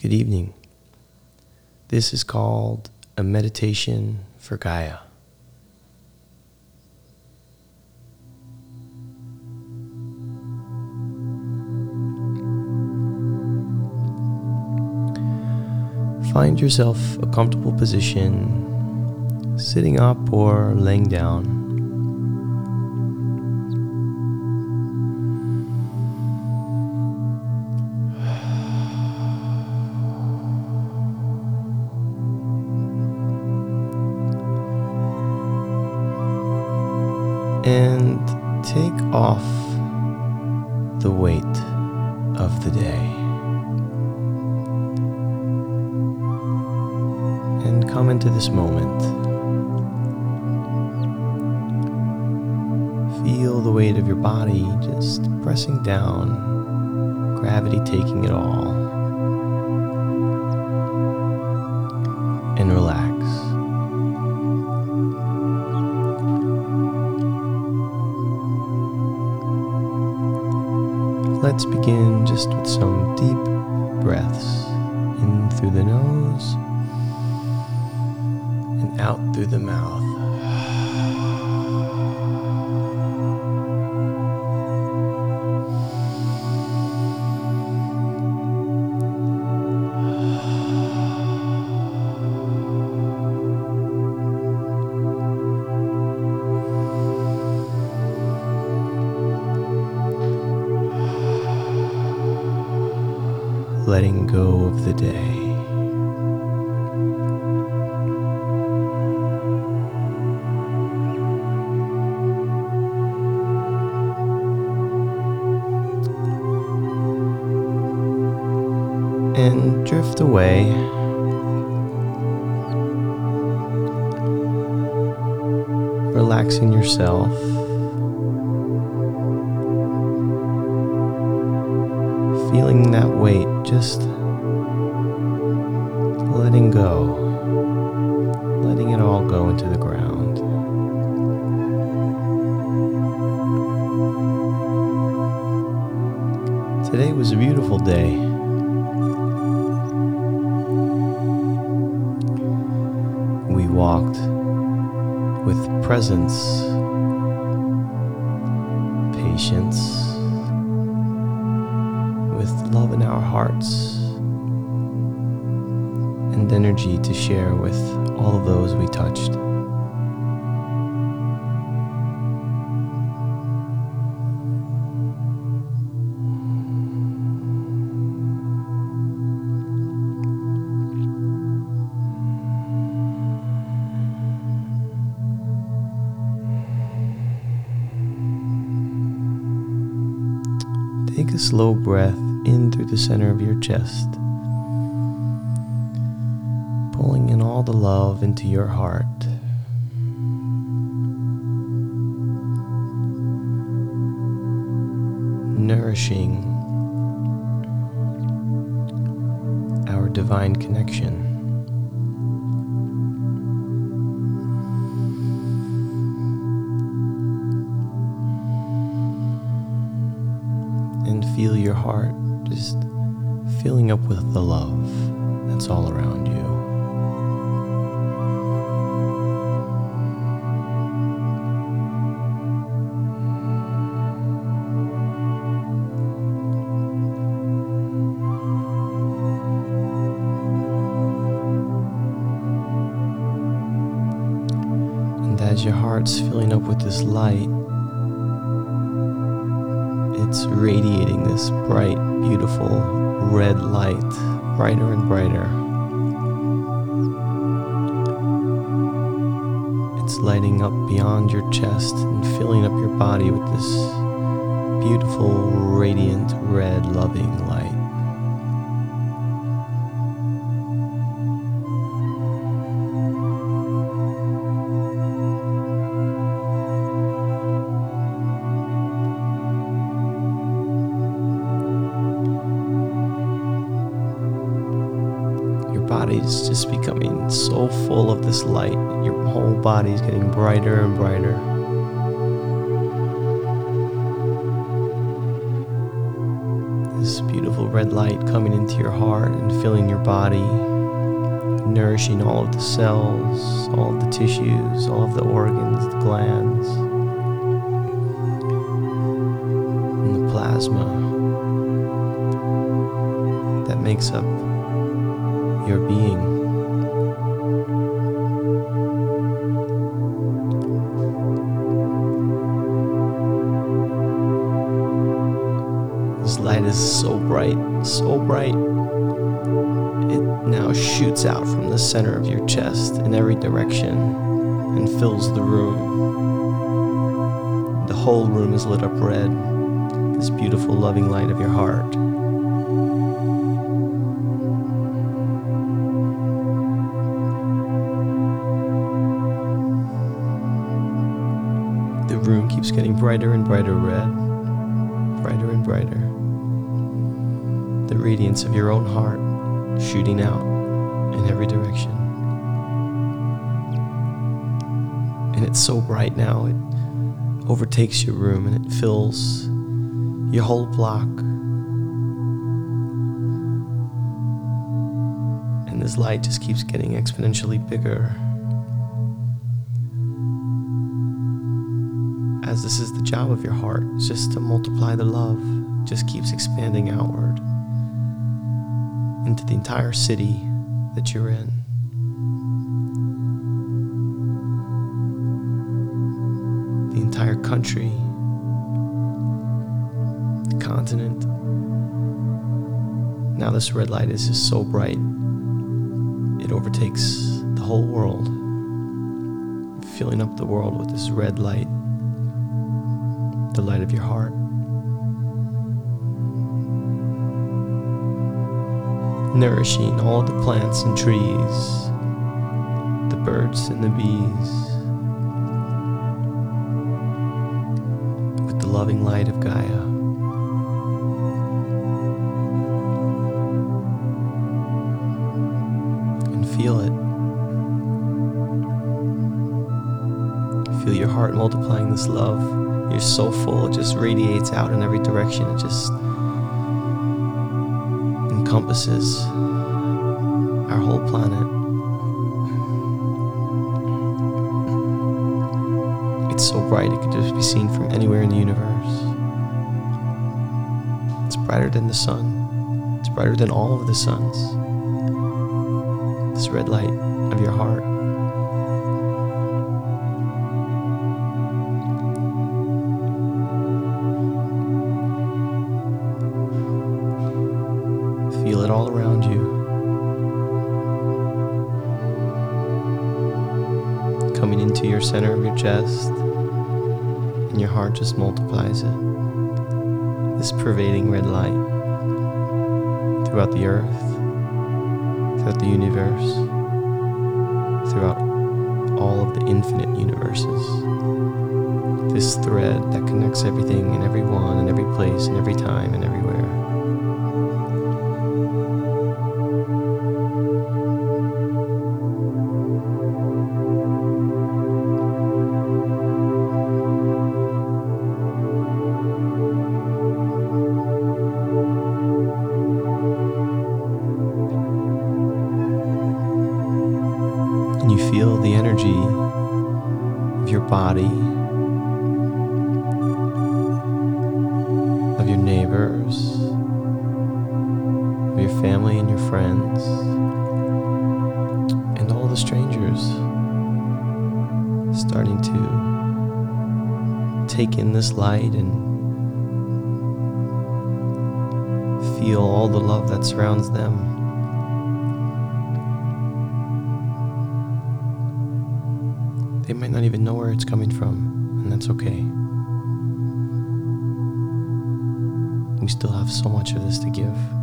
Good evening. This is called a meditation for Gaia. Find yourself a comfortable position, sitting up or laying down. And take off the weight of the day. And come into this moment. Feel the weight of your body just pressing down, gravity taking it all. Let's begin just with some deep breaths in through the nose and out through the mouth. And drift away. Relaxing yourself. feeling that weight, just letting go, letting it all go into the ground. Today was a beautiful day. Presence, patience, with love in our hearts and energy to share with all of those we touched. Take a slow breath in through the center of your chest, pulling in all the love into your heart. Nourishing our divine connection. Heart just filling up with the love that's all around you. And as your heart's filling up with this light, it's radiating this bright, beautiful red light, brighter and brighter. It's lighting up beyond your chest and filling up your body with this beautiful, radiant, red, loving body's just becoming so full of this light. Your whole body is getting brighter and brighter. This beautiful red light coming into your heart and filling your body, nourishing all of the cells, all of the tissues, all of the organs, the glands, and the plasma that makes up your being. This light is so bright, so bright. It now shoots out from the center of your chest in every direction and fills the room. The whole room is lit up red, this beautiful, loving light of your heart. Room keeps getting brighter and brighter red, brighter and brighter. The radiance of your own heart shooting out in every direction. And it's so bright now, it overtakes your room and it fills your whole block. And this light just keeps getting exponentially bigger. As this is the job of your heart, just to multiply the love, just keeps expanding outward into the entire city that you're in. The entire country, the continent. Now, this red light is just so bright, it overtakes the whole world, filling up the world with this red light, the light of your heart. nourishing all the plants and trees, the birds and the bees, with the loving light of Gaia. And feel it. Feel your heart multiplying this love. You're so full, it just radiates out in every direction. It just encompasses our whole planet. It's so bright it could just be seen from anywhere in the universe. It's brighter than the sun. It's brighter than all of the suns. This red light of your heart. It all around you. Coming into your center of your chest, and your heart just multiplies it. This pervading red light throughout the earth, throughout the universe, throughout all of the infinite universes. This thread that connects everything and everyone and every place and every time and everywhere. Your body, of your neighbors, of your family and your friends, and all the strangers starting to take in this light and feel all the love that surrounds them. They might not even know where it's coming from, and that's okay. We still have so much of this to give.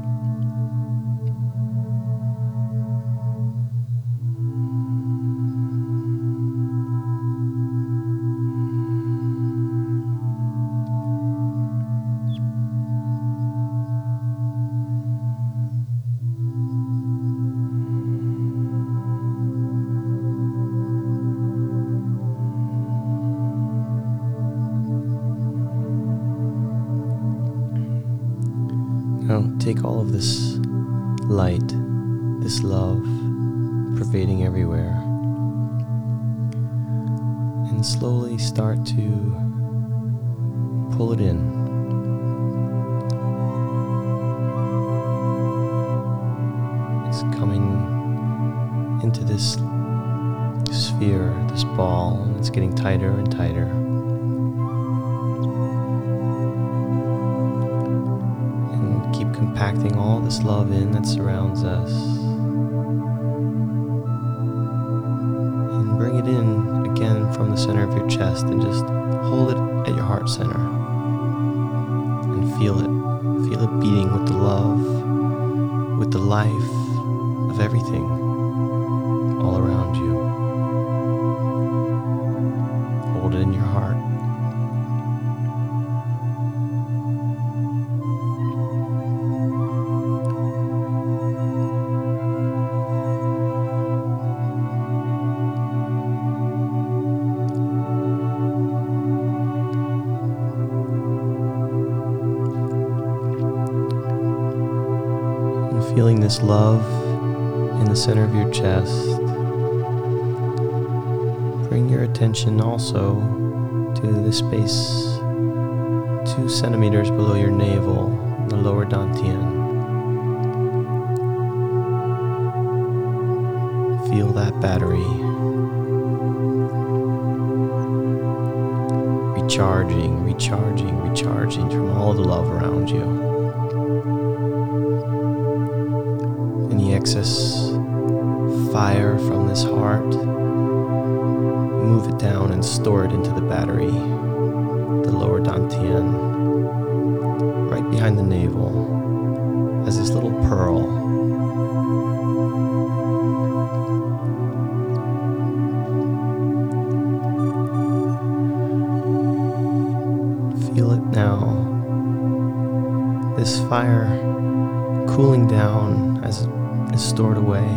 And slowly start to pull it in. It's coming into this sphere, this ball, and it's getting tighter and tighter. And keep compacting all this love in that surrounds us. The center of your chest and just hold it at your heart center. And feel it. Feel it beating with the love, with the life of everything all around you. Love in the center of your chest, bring your attention also to the space two centimeters below your navel, the lower dantian. Feel that battery recharging, recharging, recharging from all the love around you. Any fire from this heart, move it down and store it into the battery, the lower dantian, right behind the navel, as this little pearl. Feel it now. This fire is stored away.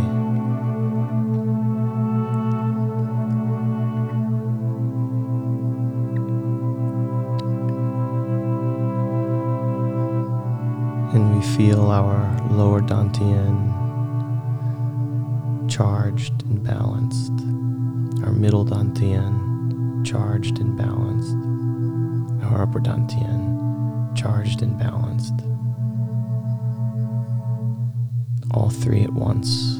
And we feel our lower dantian charged and balanced, our middle dantian charged and balanced, our upper dantian charged and balanced. All three at once.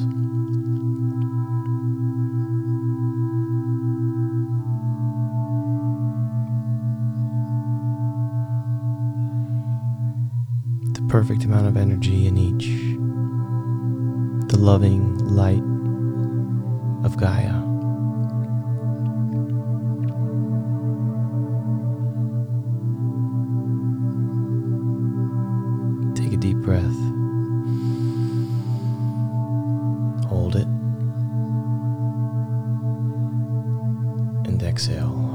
The perfect amount of energy in each. The loving light of Gaia. Hold it. And exhale.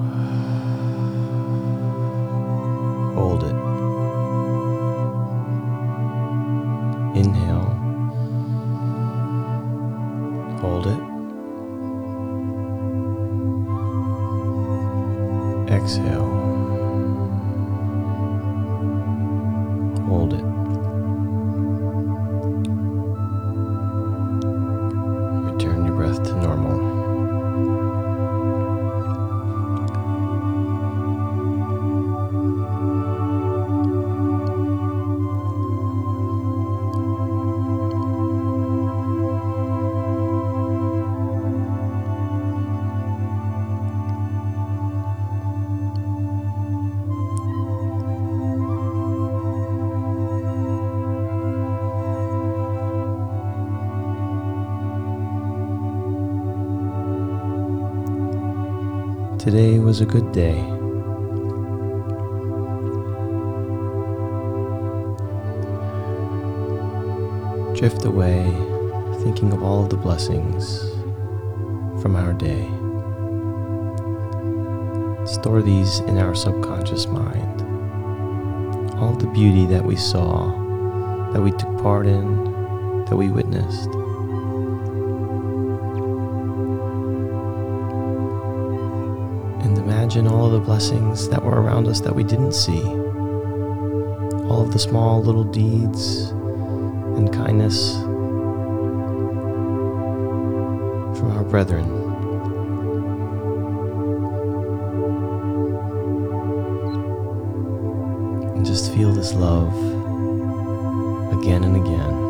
Today was a good day. Drift away, thinking of all of the blessings from our day. Store these in our subconscious mind. All the beauty that we saw, that we took part in, that we witnessed. Imagine all of the blessings that were around us that we didn't see. All of the small little deeds and kindness from our brethren. And just feel this love again and again, again